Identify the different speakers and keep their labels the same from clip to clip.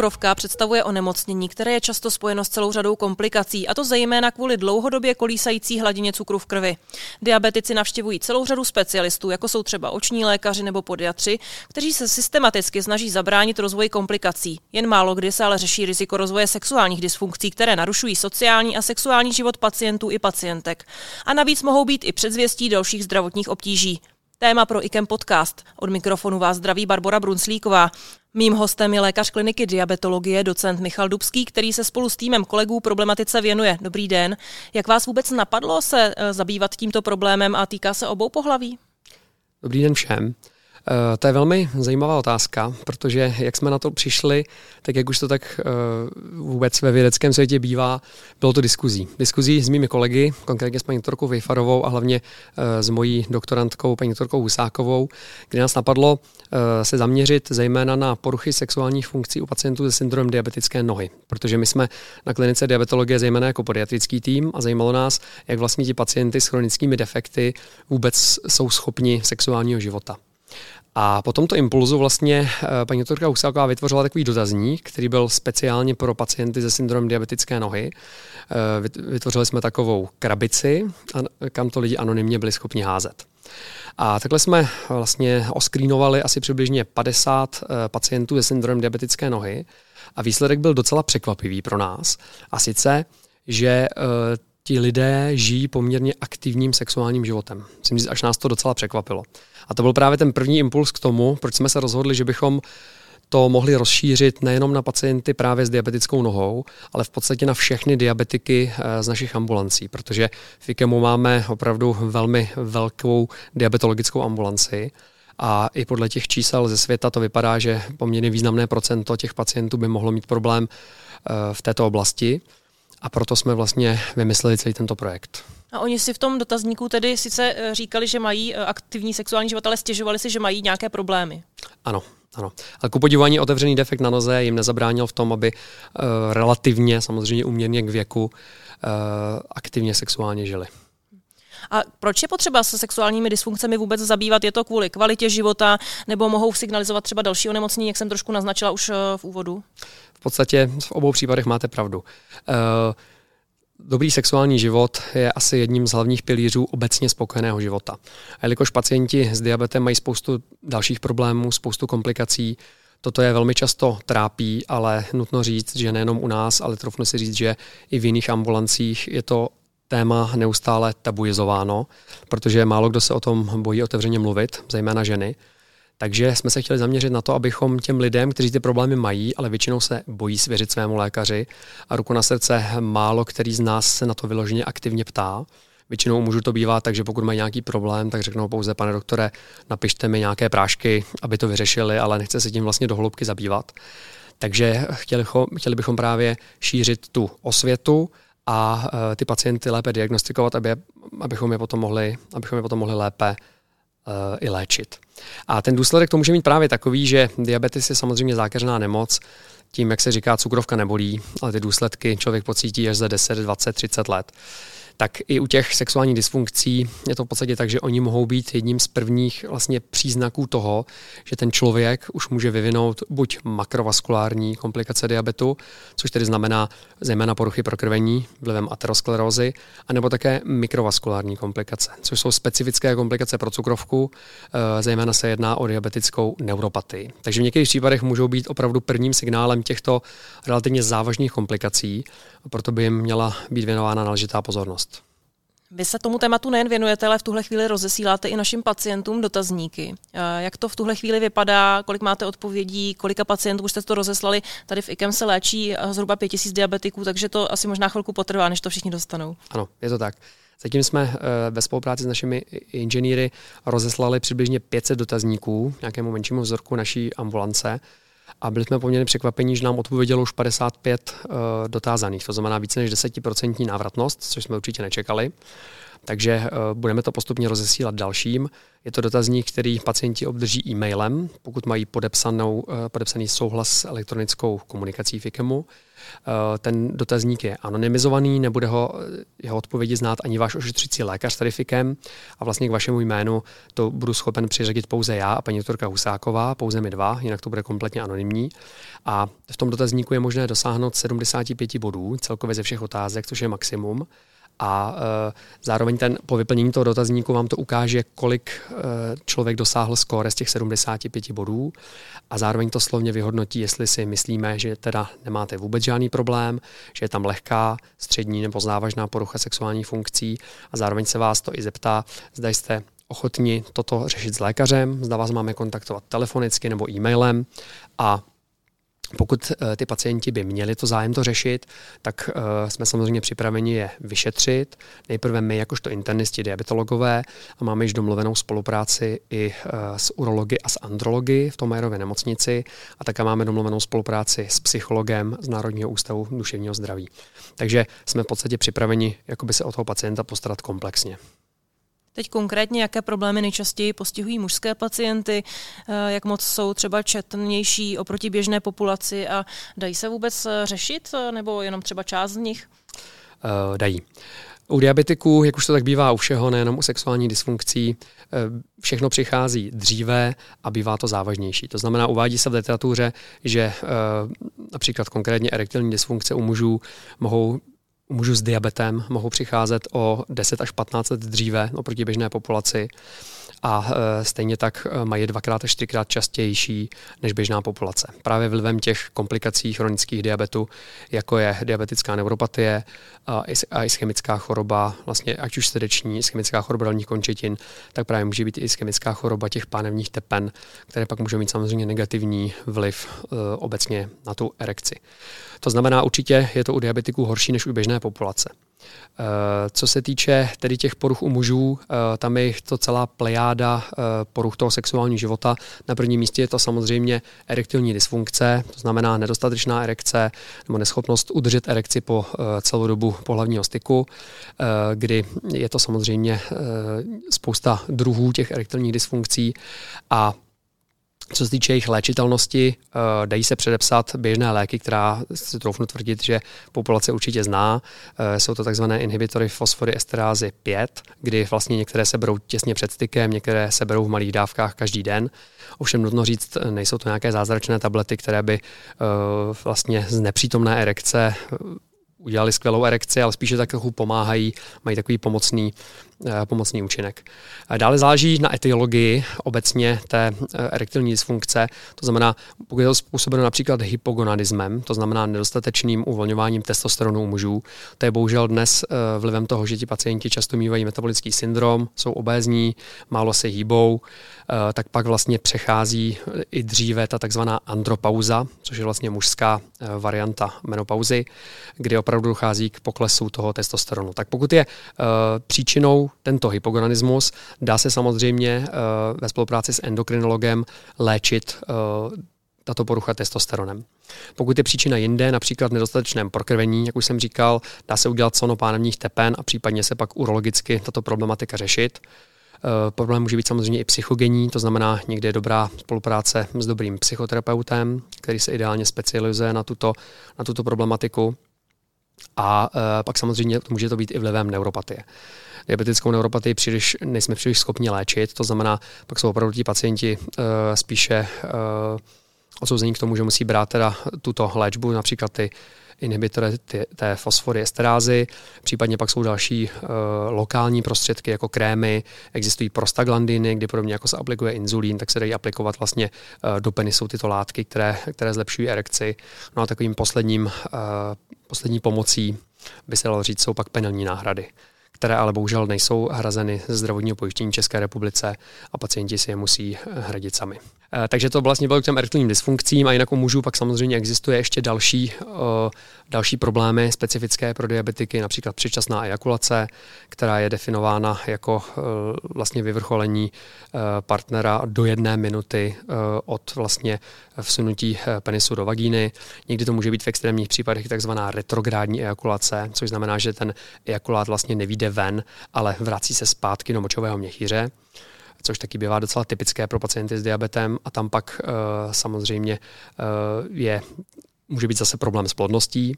Speaker 1: Cukrovka představuje onemocnění, které je často spojeno s celou řadou komplikací, a to zejména kvůli dlouhodobě kolísající hladině cukru v krvi. Diabetici navštěvují celou řadu specialistů, jako jsou třeba oční lékaři nebo podiatři, kteří se systematicky snaží zabránit rozvoji komplikací. Jen málo kdy se ale řeší riziko rozvoje sexuálních dysfunkcí, které narušují sociální a sexuální život pacientů i pacientek. A navíc mohou být i předzvěstí dalších zdravotních obtíží. Téma pro IKEM podcast. Od mikrofonu vás zdraví Barbara Brunslíková. Mým hostem je lékař kliniky diabetologie, docent Michal Dubský, který se spolu s týmem kolegů problematice věnuje. Dobrý den. Jak vás vůbec napadlo se eh, zabývat tímto problémem a týká se obou pohlaví?
Speaker 2: Dobrý den všem. Eh, to je velmi zajímavá otázka, protože jak jsme na to přišli, tak jak už to tak eh, vůbec ve vědeckém světě bývá, bylo to diskuzí. Diskuzí s mými kolegy, konkrétně s paní doktorkou Vejfarovou a hlavně eh, s mojí doktorantkou paní doktorkou Husákovou, kde nás napadlo se zaměřit zejména na poruchy sexuálních funkcí u pacientů se syndromem diabetické nohy, protože my jsme na klinice diabetologie zejména jako pediatrický tým a zajímalo nás, jak vlastně ti pacienty s chronickými defekty vůbec jsou schopni sexuálního života. A po tomto impulzu vlastně eh, paní doktorka Husáková vytvořila takový dotazník, který byl speciálně pro pacienty se syndromem diabetické nohy. Eh, vytvořili jsme takovou krabici, kam to lidi anonymně byli schopni házet. A takhle jsme vlastně oskrýnovali asi přibližně 50 eh, pacientů se syndromem diabetické nohy a výsledek byl docela překvapivý pro nás. A sice, že ti lidé žijí poměrně aktivním sexuálním životem. Myslím, že až nás to docela překvapilo. A to byl právě ten první impuls k tomu, proč jsme se rozhodli, že bychom to mohli rozšířit nejenom na pacienty právě s diabetickou nohou, ale v podstatě na všechny diabetiky eh, z našich ambulancí, protože v IKEMu máme opravdu velmi velkou diabetologickou ambulanci a i podle těch čísel ze světa to vypadá, že poměrně významné procento těch pacientů by mohlo mít problém eh, v této oblasti a proto jsme vlastně vymysleli celý tento projekt.
Speaker 1: A oni si v tom dotazníku tedy sice eh, říkali, že mají eh, aktivní sexuální život, ale stěžovali si, že mají nějaké problémy.
Speaker 2: Ano, ano. Ale ku podívání otevřený defekt na noze jim nezabránil v tom, aby uh, relativně, samozřejmě uměrně k věku, uh, aktivně sexuálně žili.
Speaker 1: A proč je potřeba se sexuálními dysfunkcemi vůbec zabývat? Je to kvůli kvalitě života nebo mohou signalizovat třeba další onemocnění, jak jsem trošku naznačila už v úvodu?
Speaker 2: V podstatě v obou případech máte pravdu. Uh, Dobrý sexuální život je asi jedním z hlavních pilířů obecně spokojeného života. A jelikož pacienti s diabetem mají spoustu dalších problémů, spoustu komplikací, toto je velmi často trápí, ale nutno říct, že nejenom u nás, ale trofnu si říct, že i v jiných ambulancích je to téma neustále tabuizováno, protože málo kdo se o tom bojí otevřeně mluvit, zejména ženy. Takže jsme se chtěli zaměřit na to, abychom těm lidem, kteří ty problémy mají, ale většinou se bojí svěřit svému lékaři a ruku na srdce málo který z nás se na to vyloženě aktivně ptá. Většinou můžu to bývá tak, že pokud mají nějaký problém, tak řeknou pouze, pane doktore, napište mi nějaké prášky, aby to vyřešili, ale nechce se tím vlastně do hloubky zabývat. Takže chtěli, chtěli bychom právě šířit tu osvětu a e, ty pacienty lépe diagnostikovat, aby, abychom, je potom mohli, abychom je potom mohli lépe uh, i léčit. A ten důsledek to může mít právě takový, že diabetes je samozřejmě zákeřná nemoc, tím, jak se říká, cukrovka nebolí, ale ty důsledky člověk pocítí až za 10, 20, 30 let tak i u těch sexuálních dysfunkcí je to v podstatě tak, že oni mohou být jedním z prvních vlastně příznaků toho, že ten člověk už může vyvinout buď makrovaskulární komplikace diabetu, což tedy znamená zejména poruchy prokrvení vlivem aterosklerózy, anebo také mikrovaskulární komplikace, což jsou specifické komplikace pro cukrovku, eh, zejména se jedná o diabetickou neuropatii. Takže v některých případech můžou být opravdu prvním signálem těchto relativně závažných komplikací, a proto by jim měla být věnována náležitá pozornost.
Speaker 1: Vy se tomu tématu nejen věnujete, ale v tuhle chvíli rozesíláte i našim pacientům dotazníky. Eh, jak to v tuhle chvíli vypadá, kolik máte odpovědí, kolika pacientů už jste to rozeslali? Tady v IKEM se léčí eh, zhruba 5000 diabetiků, takže to asi možná chvilku potrvá, než to všichni dostanou.
Speaker 2: Ano, je to tak. Zatím jsme eh, ve spolupráci s našimi inženýry rozeslali přibližně 500 dotazníků nějakému menšímu vzorku naší ambulance a byli jsme poměrně překvapení, že nám odpovědělo už 55 uh, eh, dotázaných, to znamená více než 10% návratnost, což jsme určitě nečekali. Takže uh, budeme to postupně rozesílat dalším. Je to dotazník, který pacienti obdrží e-mailem, pokud mají podepsanou, eh, podepsaný souhlas s elektronickou komunikací FIKEMu. Eh, ten dotazník je anonymizovaný, nebude ho jeho odpovědi znát ani váš ošetřující lékař tady FIKEM a vlastně k vašemu jménu to budu schopen přiřadit pouze já a paní doktorka Husáková, pouze my dva, jinak to bude kompletně anonymní. A v tom dotazníku je možné dosáhnout 75 bodů celkově ze všech otázek, což je maximum a e, zároveň ten, po vyplnění toho dotazníku vám to ukáže, kolik e, člověk dosáhl skóre z těch 75 bodů. A zároveň to slovně vyhodnotí, jestli si myslíme, že teda nemáte vůbec žádný problém, že je tam lehká, střední nebo závažná porucha sexuálních funkcí. A zároveň se vás to i zeptá, zda jste ochotni toto řešit s lékařem, zda vás máme kontaktovat telefonicky nebo e-mailem. A pokud eh, ty pacienti by měli to zájem to řešit, tak eh, jsme samozřejmě připraveni je vyšetřit. Nejprve my, jakožto internisti, diabetologové, a máme již domluvenou spolupráci i eh, s urology a s andrology v Tomajerově nemocnici a také máme domluvenou spolupráci s psychologem z Národního ústavu duševního zdraví. Takže jsme v podstatě připraveni jakoby se o toho pacienta postarat komplexně.
Speaker 1: Teď konkrétně, jaké problémy nejčastěji postihují mužské pacienty, eh, jak moc jsou třeba četnější oproti běžné populaci a dají se vůbec eh, řešit, eh, nebo jenom třeba část z nich?
Speaker 2: Uh, dají. U diabetiků, jak už to tak bývá u všeho, nejenom u sexuální dysfunkcí, všechno přichází dříve a bývá to závažnější. To znamená, uvádí se v literatuře, že například konkrétně erektilní dysfunkce u mužů mohou u mužů s diabetem mohou přicházet o 10 až 15 let dříve oproti běžné populaci a e, stejně tak e, mají dvakrát až čtyřikrát častější než běžná populace. Právě vlivem těch komplikací chronických diabetu, jako je diabetická neuropatie a ischemická choroba, vlastně ať už srdeční, ischemická choroba dolních končetin, tak právě může být i ischemická choroba těch pánevních tepen, které pak můžou mít samozřejmě negativní vliv e, obecně na tu erekci. To znamená, určitě je to u diabetiků horší než u běžné populace. Eh, co se týče tedy těch poruch u mužů, eh, tam je to celá plejáda eh, poruch toho sexuálního života. Na prvním místě je to samozřejmě erektilní dysfunkce, to znamená nedostatečná erekce nebo neschopnost udržet erekci po celou dobu pohlavního styku, kdy je to samozřejmě spousta druhů těch erektilních dysfunkcí a co se týče jejich léčitelnosti, eh, dají se předepsat běžné léky, která si troufnu tvrdit, že populace určitě zná. Eh, jsou to takzvané inhibitory fosfory esterázy 5, kdy vlastně některé se berou těsně před stykem, některé se berou v malých dávkách každý den. Ovšem nutno říct, nejsou to nějaké zázračné tablety, které by eh, vlastně z nepřítomné erekce udělali skvělou erekci, ale spíše tak trochu pomáhají, mají takový pomocný, pomocný účinek. Dále záleží na etiologii obecně té eh, erektilní dysfunkce, to znamená, pokud je to způsobeno například hypogonadismem, to znamená nedostatečným uvolňováním testosteronu u mužů, to je bohužel dnes eh, vlivem toho, že ti pacienti často mývají metabolický syndrom, jsou obézní, málo se hýbou, tak pak vlastně přechází i dříve ta takzvaná andropauza, což je vlastně mužská varianta menopauzy, kdy opravdu dochází k poklesu toho testosteronu. Tak pokud je uh, tento hypogonadismus, dá se samozřejmě uh, ve spolupráci s endokrinologem léčit uh, tato porucha testosteronem. Pokud je příčina jinde, například v nedostatečném prokrvení, jak už jsem říkal, dá se udělat sonopánevních tepen a případně se pak urologicky tato problematika řešit. Uh, problém může být samozřejmě i psychogenní, to znamená někdy je dobrá spolupráce s dobrým psychoterapeutem, který se ideálně specializuje na tuto, na tuto problematiku. A uh, pak samozřejmě může to být i vlivem neuropatie. Diabetickou neuropatii příliš, nejsme příliš schopni léčit, to znamená, pak jsou opravdu ti pacienti uh, spíše uh, odsouzení k tomu, že musí brát teda tuto léčbu, například ty inhibitory té fosfory esterázy, případně pak jsou další uh, lokální prostředky jako krémy, existují prostaglandiny, kdy podobně jako se aplikuje inzulín, tak se dají aplikovat vlastně uh, do penisu tyto látky, které, které zlepšují erekci. No a takovým posledním, uh, poslední pomocí by se dalo říct, jsou pak penelní náhrady které ale bohužel nejsou hrazeny ze zdravotního pojištění České republice a pacienti si je musí hradit sami. Eh, takže to vlastně bylo k těm erektilním dysfunkcím a jinak u mužů pak samozřejmě existuje ještě další, eh, další problémy specifické pro diabetiky, například předčasná ejakulace, která je definována jako eh, vlastně vyvrcholení partnera do jedné minuty od vlastně vsunutí penisu do vagíny. Někdy to může být v extrémních případech takzvaná retrográdní ejakulace, což znamená, že ten ejakulát vlastně nevíde ven, ale vrací se zpátky do močového měchýře. Což taky bývá docela typické pro pacienty s diabetem a tam pak samozřejmě je může být zase problém s plodností,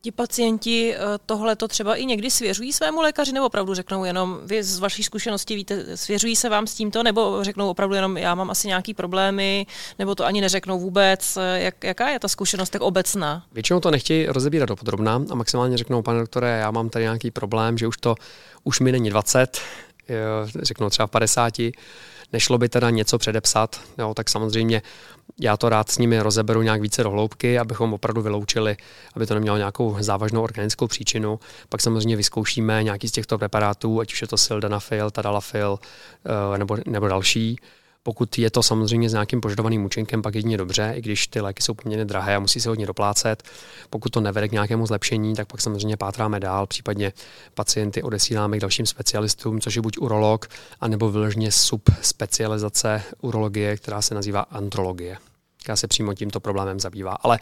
Speaker 1: ti pacienti eh, tohle to třeba i někdy svěřují svému lékaři, nebo opravdu řeknou jenom, vy z vaší zkušenosti víte, svěřují se vám s tímto, nebo řeknou opravdu jenom, já mám asi nějaký problémy, nebo to ani neřeknou vůbec. Jak, jaká je ta zkušenost tak obecná?
Speaker 2: Většinou to nechtějí rozebírat dopodrobná a maximálně řeknou, pane doktore, já mám tady nějaký problém, že už to, už mi není 20, řeknou třeba v 50, nešlo by teda něco předepsat, jo, tak samozřejmě já to rád s nimi rozeberu nějak více do hloubky, abychom opravdu vyloučili, aby to nemělo nějakou závažnou organickou příčinu. Pak samozřejmě vyzkoušíme nějaký z těchto preparátů, ať už je to sildenafil, tadalafil eh, nebo, nebo další. Pokud je to samozřejmě s nějakým požadovaným účinkem, pak jedině dobře, i když ty léky jsou poměrně drahé a musí se hodně doplácet. Pokud to nevede k nějakému zlepšení, tak pak samozřejmě pátráme dál, případně pacienty odesíláme k dalším specialistům, což je buď urolog, anebo vyloženě subspecializace urologie, která se nazývá andrologie která se přímo tímto problémem zabývá. Ale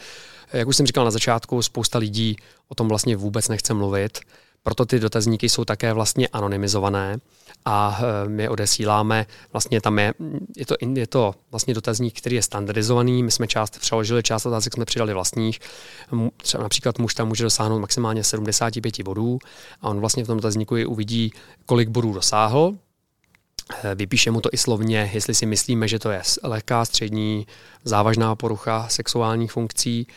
Speaker 2: jak už jsem říkal na začátku, spousta lidí o tom vlastně vůbec nechce mluvit, proto ty dotazníky jsou také vlastně anonymizované a eh, my odesíláme, vlastně tam je, je to, je to vlastně dotazník, který je standardizovaný, my jsme část přeložili, část otázek jsme přidali vlastních, třeba například muž tam může dosáhnout maximálně 75 bodů a on vlastně v tom dotazníku i uvidí, kolik bodů dosáhl, eh, Vypíše mu to i slovně, jestli si myslíme, že to je lehká, střední, závažná porucha sexuálních funkcí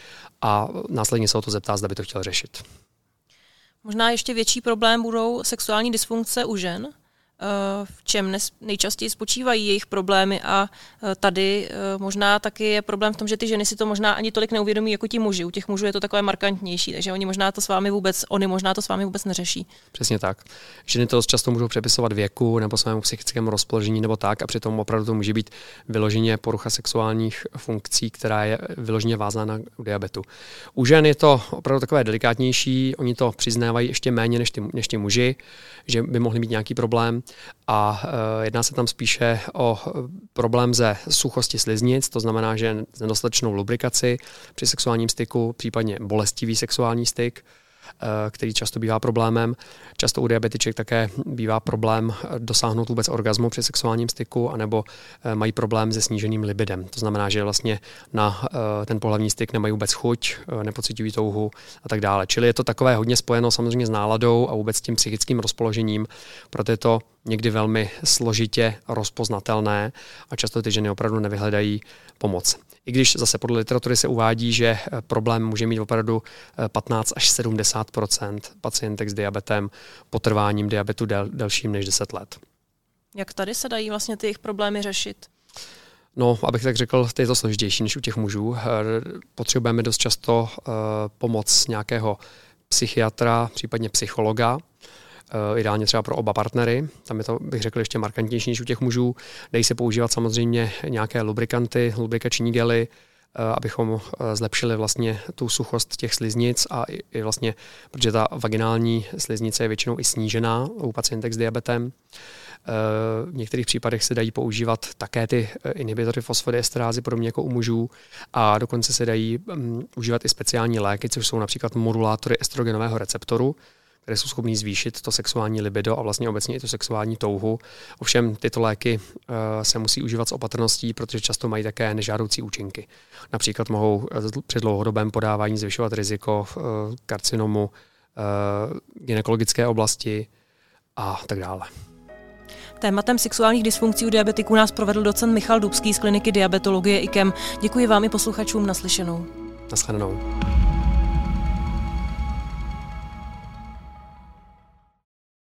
Speaker 2: a následně se o to zeptá, zda by to chtěl řešit.
Speaker 1: Možná ještě větší problém budou sexuální dysfunkce u žen, v čem nejčastěji spočívají jejich problémy a eh, tady eh, možná taky je problém v tom, že ty ženy si to možná ani tolik neuvědomí jako ti muži. U těch mužů je to takové markantnější, takže oni možná to s vámi vůbec, oni možná to s vámi vůbec neřeší.
Speaker 2: Přesně tak. Ženy to často můžou přepisovat věku nebo svému psychickému rozpoložení nebo tak a přitom opravdu to může být vyloženě porucha sexuálních funkcí, která je vyloženě vázána u diabetu. U žen je to opravdu takové delikátnější, oni to přiznávají ještě méně než ty, než muži, že by mohli mít nějaký problém a e, jedná se tam spíše o problém ze suchosti sliznic, to znamená, že nedostatečnou lubrikaci při sexuálním styku, případně bolestivý sexuální styk, Eh, který často bývá problémem. Často u diabetiček také bývá problém dosáhnout vůbec orgazmu při sexuálním styku, anebo eh, mají problém se sníženým libidem. To znamená, že vlastně na eh, ten pohlavní styk nemají vůbec chuť, nepocitují touhu a tak dále. Čili je to takové hodně spojeno samozřejmě s náladou a vůbec tím psychickým rozpoložením, proto je to někdy velmi složitě rozpoznatelné a často ty ženy opravdu nevyhledají pomoc. I když zase podle literatury se uvádí, že eh, problém může mít opravdu 15 eh, až 70% pacientek s diabetem potrváním diabetu del, delším než 10 let.
Speaker 1: Jak tady se dají vlastně ty jejich problémy řešit?
Speaker 2: No, abych tak řekl, je to složitější než u těch mužů. Eh, potřebujeme dost často pomoc nějakého psychiatra, případně psychologa, ideálně třeba pro oba partnery. Tam je to, bych řekl, ještě markantnější než u těch mužů. Dají se používat samozřejmě nějaké lubrikanty, lubrikační gely, eh, abychom eh, zlepšili vlastně tu suchost těch sliznic a i vlastně, protože ta vaginální sliznice je většinou i snížená u pacientek s diabetem. V některých případech se dají používat také ty inhibitory fosfodiesterázy, podobně jako u mužů, a dokonce se dají um, užívat i speciální léky, což jsou například modulátory estrogenového receptoru, které jsou schopné zvýšit to sexuální libido a vlastně obecně i tu sexuální touhu. Ovšem tyto léky uh, se musí užívat s opatrností, protože často mají také nežádoucí účinky. Například mohou eh, při dlouhodobém podávání zvyšovat riziko uh, karcinomu, gynekologické oblasti a tak dále.
Speaker 1: Tématem sexuálních dysfunkcí u diabetiků nás provedl docent Michal Dubský z kliniky diabetologie IKEM. Děkuji vám i posluchačům naslyšenou.
Speaker 2: Naschledanou.